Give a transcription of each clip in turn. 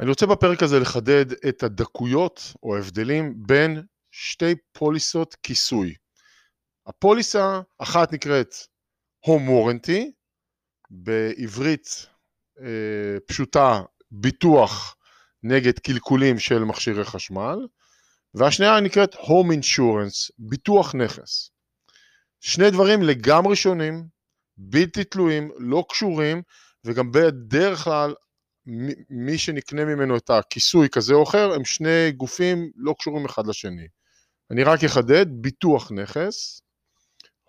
אני רוצה בפרק הזה לחדד את הדקויות או ההבדלים בין שתי פוליסות כיסוי. הפוליסה, אחת נקראת Home Warranty, בעברית אה, פשוטה ביטוח נגד קלקולים של מכשירי חשמל, והשנייה נקראת Home Insurance, ביטוח נכס. שני דברים לגמרי שונים, בלתי תלויים, לא קשורים, וגם בדרך כלל מי שנקנה ממנו את הכיסוי כזה או אחר, הם שני גופים לא קשורים אחד לשני. אני רק אחדד, ביטוח נכס,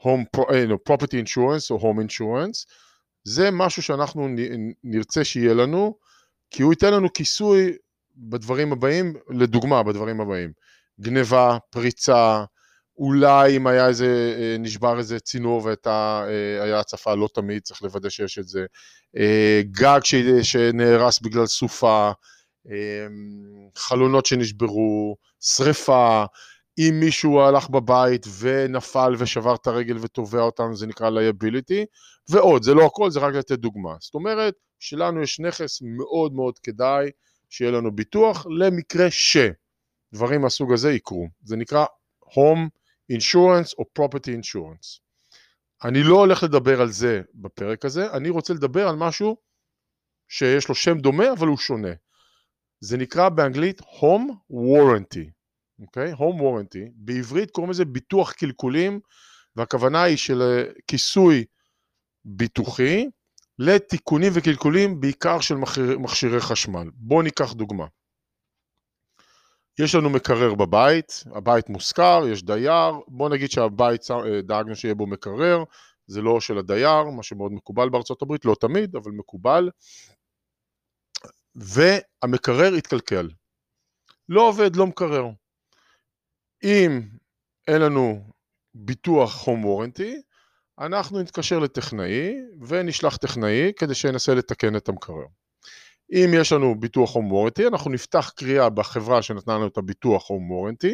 home, uh, no, property insurance או home insurance, זה משהו שאנחנו נרצה שיהיה לנו, כי הוא ייתן לנו כיסוי בדברים הבאים, לדוגמה, בדברים הבאים. גניבה, פריצה, אולי אם היה איזה, אה, נשבר איזה צינור והיה אה, הצפה, לא תמיד, צריך לוודא שיש את זה. אה, גג שנהרס בגלל סופה, חלונות שנשברו, שריפה, אם מישהו הלך בבית ונפל ושבר את הרגל ותובע אותנו, זה נקרא liability, ועוד, זה לא הכל, זה רק לתת דוגמה. זאת אומרת, שלנו יש נכס מאוד מאוד כדאי שיהיה לנו ביטוח למקרה שדברים מהסוג הזה יקרו. זה נקרא Home Insurance או Property Insurance. אני לא הולך לדבר על זה בפרק הזה, אני רוצה לדבר על משהו שיש לו שם דומה אבל הוא שונה. זה נקרא באנגלית Home Warranty. אוקיי? Okay? Home Warranty. בעברית קוראים לזה ביטוח קלקולים, והכוונה היא של אה, כיסוי ביטוחי לתיקונים וקלקולים בעיקר של מכשיר, מכשירי חשמל. בואו ניקח דוגמה. יש לנו מקרר בבית, הבית מושכר, יש דייר, בואו נגיד שהבית אה, דאגנו שיהיה בו מקרר, זה לא של הדייר, מה שמאוד מקובל בארצות הברית, לא תמיד, אבל מקובל, והמקרר התקלקל. לא עובד, לא מקרר. אם אין לנו ביטוח home warranty, אנחנו נתקשר לטכנאי ונשלח טכנאי כדי שינסה לתקן את המקרר. אם יש לנו ביטוח home warranty, אנחנו נפתח קריאה בחברה שנתנה לנו את הביטוח home warranty,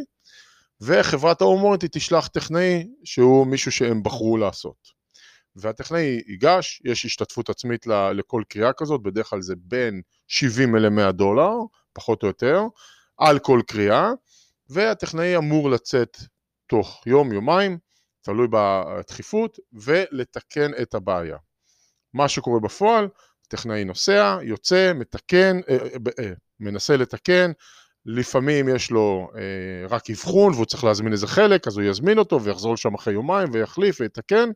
וחברת ה-home warranty תשלח טכנאי שהוא מישהו שהם בחרו לעשות. והטכנאי ייגש, יש השתתפות עצמית לכל קריאה כזאת, בדרך כלל זה בין 70 ל-100 דולר, פחות או יותר, על כל קריאה, והטכנאי אמור לצאת תוך יום-יומיים, תלוי בדחיפות, ולתקן את הבעיה. מה שקורה בפועל, טכנאי נוסע, יוצא, מתקן, אה, אה, אה, מנסה לתקן, לפעמים יש לו אה, רק אבחון והוא צריך להזמין איזה חלק, אז הוא יזמין אותו ויחזור לשם אחרי יומיים ויחליף ויתקן,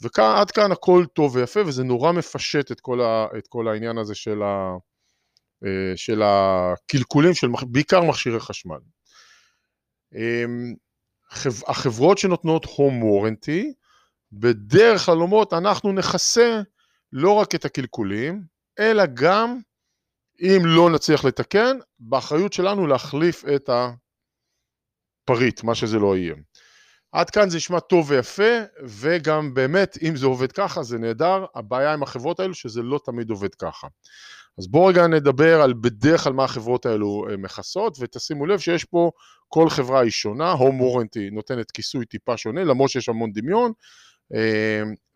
ועד כאן הכל טוב ויפה, וזה נורא מפשט את כל, ה, את כל העניין הזה של, ה, אה, של הקלקולים של בעיקר מכשירי חשמל. אה, החברות שנותנות home warranty, בדרך כלל אומרות, אנחנו נכסה לא רק את הקלקולים, אלא גם, אם לא נצליח לתקן, באחריות שלנו להחליף את הפריט, מה שזה לא יהיה. עד כאן זה נשמע טוב ויפה, וגם באמת, אם זה עובד ככה, זה נהדר. הבעיה עם החברות האלו שזה לא תמיד עובד ככה. אז בואו רגע נדבר על בדרך כלל מה החברות האלו אה, מכסות, ותשימו לב שיש פה, כל חברה היא שונה, Home Warranty נותנת כיסוי טיפה שונה, למרות שיש המון דמיון,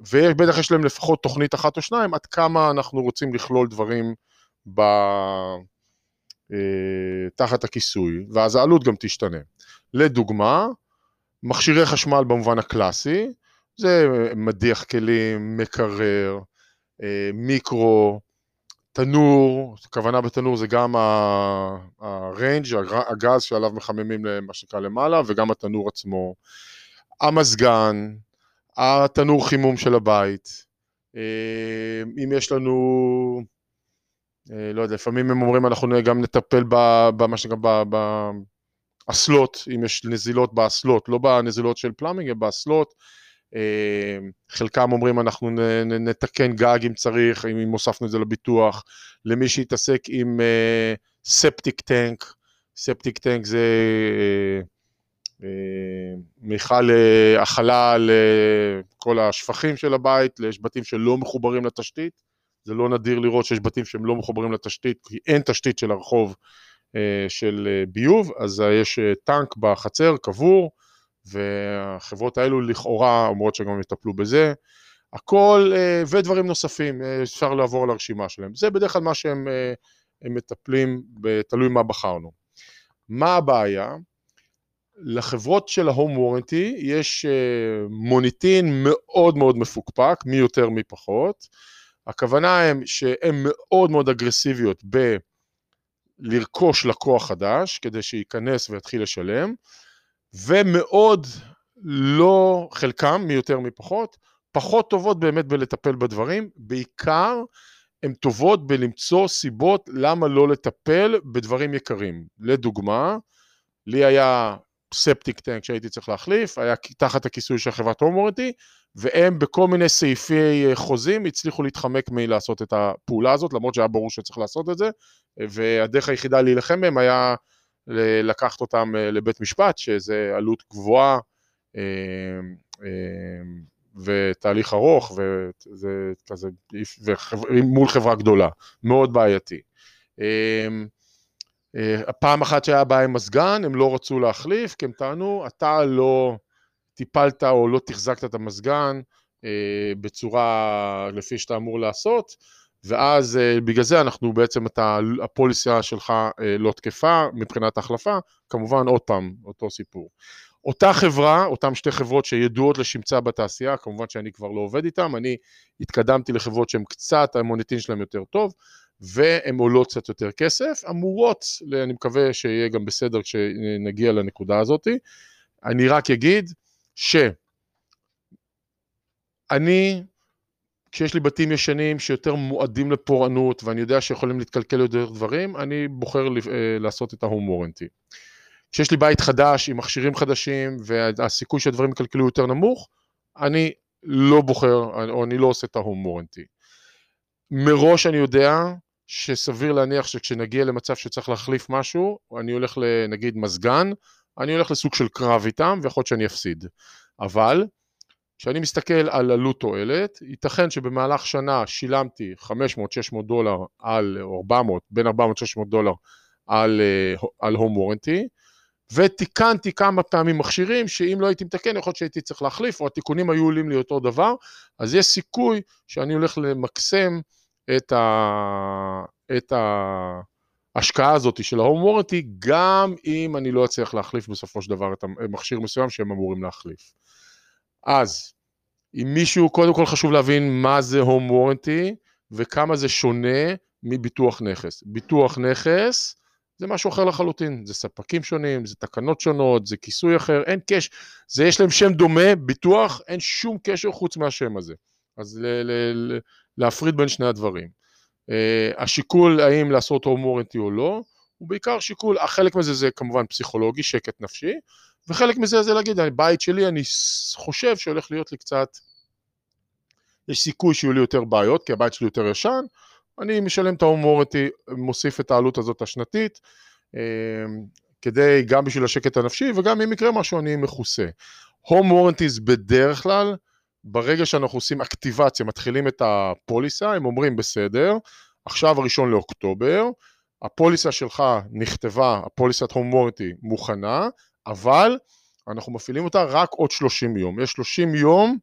ובטח יש להם לפחות תוכנית אחת או שניים, עד כמה אנחנו רוצים לכלול דברים ב... אה, תחת הכיסוי, ואז העלות גם תשתנה. לדוגמה, מכשירי חשמל במובן הקלאסי, זה מדיח כלים, מקרר, אה, מיקרו, תנור, הכוונה בתנור זה גם הריינג', הגז שעליו מחממים למה שנקרא למעלה, וגם התנור עצמו, המזגן, התנור חימום של הבית, אה, אם יש לנו, אה, לא יודע, לפעמים הם אומרים אנחנו גם נטפל במה שנקרא, באסלות, אם יש נזילות באסלות, לא בנזילות של פלאמינג, אלא באסלות, אה, חלקם אומרים אנחנו נתקן גג אם צריך, אם הוספנו את זה לביטוח, למי שיתעסק עם ספטיק טנק, ספטיק טנק זה מיכל הכלה לכל השפכים של הבית, יש בתים שלא מחוברים לתשתית, זה לא נדיר לראות שיש בתים שהם לא מחוברים לתשתית, כי אין תשתית של הרחוב אה, של אה, ביוב, אז יש אה, טנק בחצר, קבור, והחברות האלו לכאורה אומרות שגם יטפלו בזה. הכל, ודברים נוספים, אפשר לעבור על הרשימה שלהם. זה בדרך כלל מה שהם הם מטפלים, תלוי מה בחרנו. מה הבעיה? לחברות של ההום וורנטי יש אה, מוניטין מאוד מאוד מפוקפק, מי יותר מי פחות. הכוונה הם שהן מאוד מאוד אגרסיביות בלרכוש לקוח חדש כדי שייכנס ויתחיל לשלם, ומאוד לא, חלקם, מי יותר מי פחות, פחות טובות באמת בלטפל בדברים, בעיקר הן טובות בלמצוא סיבות למה לא לטפל בדברים יקרים. לדוגמה, לי היה ספטיק טנק שהייתי צריך להחליף, היה תחת הכיסוי של חברת הומורטי, והם בכל מיני סעיפי אה, חוזים הצליחו להתחמק מלעשות את הפעולה הזאת, למרות שהיה ברור שצריך לעשות את זה, והדרך היחידה להילחם בהם היה לקחת אותם אה, לבית משפט, שזה עלות גבוהה אה, ותהליך ארוך, וזה כזה, מול חברה גדולה, מאוד בעייתי. אה, פעם אחת שהיה בעיה עם מזגן, הם לא רצו להחליף, כי הם טענו, אתה לא טיפלת או לא תחזקת את המזגן אה, בצורה לפי שאתה אמור לעשות, ואז אה, בגלל זה אנחנו בעצם, אתה, הפוליסיה שלך לא תקפה מבחינת ההחלפה, כמובן עוד פעם, אותו סיפור. אותה חברה, אותן שתי חברות שידועות לשמצה בתעשייה, כמובן שאני כבר לא עובד איתן, אני התקדמתי לחברות שהן קצת, המוניטין שלהן יותר טוב, והן עולות קצת יותר כסף, אמורות, אני מקווה שיהיה גם בסדר כשנגיע לנקודה הזאת. אני רק אגיד שאני, כשיש לי בתים ישנים שיותר מועדים לפורענות ואני יודע שיכולים להתקלקל יותר דברים, אני בוחר אה, לעשות את ההום וורנטי. כשיש לי בית חדש עם מכשירים חדשים והסיכוי שהדברים יקלקלו יותר נמוך, אני לא בוחר או אני לא עושה את ההום וורנטי. מראש אני יודע שסביר להניח שכשנגיע למצב שצריך להחליף משהו, אני הולך לנגיד מזגן, אני הולך לסוג של קרב איתם, ויכול להיות שאני אפסיד. אבל, כשאני מסתכל על עלות תועלת, ייתכן שבמהלך שנה שילמתי 500-600 דולר על, או 400, בין 400-600 דולר על, אה, על הום וורנטי, ותיקנתי כמה פעמים מכשירים שאם לא הייתי מתקן יכול להיות שהייתי צריך להחליף או התיקונים היו עולים לי אותו דבר אז יש סיכוי שאני הולך למקסם את, ה, את ההשקעה הזאת של ההום וורנטי, גם אם אני לא אצליח להחליף בסופו של דבר את המכשיר מסוים שהם אמורים להחליף. אז, אם מישהו, קודם כל חשוב להבין מה זה הום וורנטי וכמה זה שונה מביטוח נכס. ביטוח נכס זה משהו אחר לחלוטין, זה ספקים שונים, זה תקנות שונות, זה כיסוי אחר, אין קשר, זה יש להם שם דומה, ביטוח, אין שום קשר חוץ מהשם הזה. אז ל- ל- ל- להפריד בין שני הדברים. Uh, השיקול האם לעשות הום וורנטי או לא, הוא בעיקר שיקול, חלק מזה זה כמובן פסיכולוגי, שקט נפשי, וחלק מזה זה להגיד, בית שלי אני חושב שהולך להיות לי קצת, יש סיכוי שיהיו לי יותר בעיות, כי הבית שלי יותר ישן, אני משלם את ההום וורנטי, מוסיף את העלות הזאת השנתית, uh, כדי, גם בשביל השקט הנפשי, וגם אם יקרה משהו אני מכוסה. הום וורנטיז בדרך כלל, ברגע שאנחנו עושים אקטיבציה, מתחילים את הפוליסה, הם אומרים בסדר, עכשיו הראשון לאוקטובר, הפוליסה שלך נכתבה, הפוליסת הום וורטי מוכנה, אבל אנחנו מפעילים אותה רק עוד 30 יום. יש 30 יום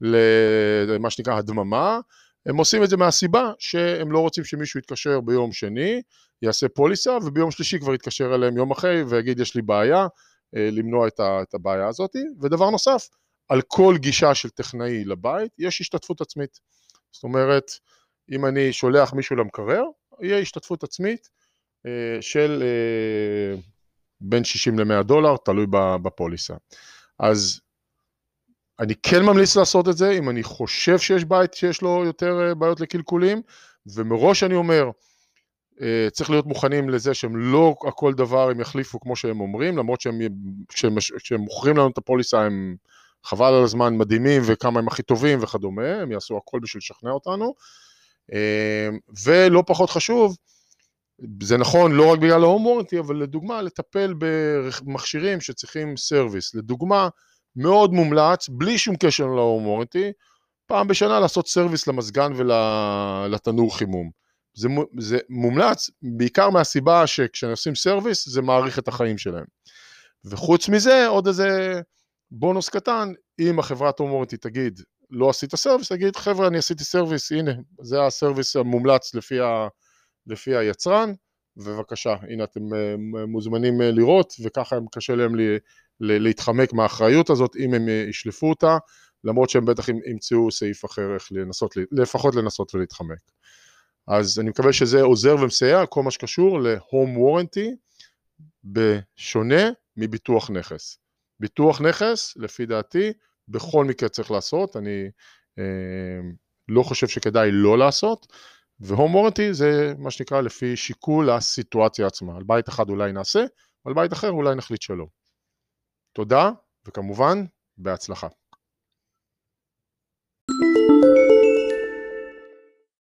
למה שנקרא הדממה, הם עושים את זה מהסיבה שהם לא רוצים שמישהו יתקשר ביום שני, יעשה פוליסה, וביום שלישי כבר יתקשר אליהם יום אחרי ויגיד יש לי בעיה, אה, למנוע את הבעיה הזאת. ודבר נוסף, על כל גישה של טכנאי לבית יש השתתפות עצמית. זאת אומרת, אם אני שולח מישהו למקרר, יהיה השתתפות עצמית אה, של אה, בין 60 ל-100 דולר, תלוי בפוליסה. אז אני כן ממליץ לעשות את זה, אם אני חושב שיש בית שיש לו יותר אה, בעיות לקלקולים, ומראש אני אומר, צריך להיות מוכנים לזה שהם לא הכל דבר הם יחליפו כמו שהם אומרים, למרות שהם, כשהם מוכרים לנו את הפוליסה הם חבל על הזמן, מדהימים וכמה הם הכי טובים וכדומה, הם יעשו הכל בשביל לשכנע אותנו. אמ, ולא פחות חשוב, זה נכון לא רק בגלל ה home warranty, אבל לדוגמה לטפל במכשירים שצריכים service. לדוגמה, מאוד מומלץ, בלי שום קשר ל home warranty, פעם בשנה לעשות service למזגן ולתנור חימום. זה, זה מומלץ בעיקר מהסיבה שכשעושים service זה מאריך את החיים שלהם. וחוץ מזה עוד איזה בונוס קטן, אם החברת home warranty תגיד, לא עשית service, תגיד, חבר'ה, אני עשיתי service, הנה, זה ה service המומלץ לפי לפי היצרן, ובבקשה, הנה אתם מוזמנים לראות, וככה הם קשה להם להתחמק מהאחריות הזאת, אם הם ישלפו אותה, למרות שהם בטח ימצאו סעיף אחר איך לנסות, לפחות לנסות ולהתחמק. אז אני מקווה שזה עוזר ומסייע, כל מה שקשור ל- home warranty, בשונה מביטוח נכס. ביטוח נכס, לפי דעתי, בכל מקרה צריך לעשות, אני אה, לא חושב שכדאי לא לעשות, והום וורנטי זה מה שנקרא לפי שיקול הסיטואציה עצמה. על בית אחד אולי נעשה, על בית אחר אולי נחליט שלא. תודה, וכמובן, בהצלחה.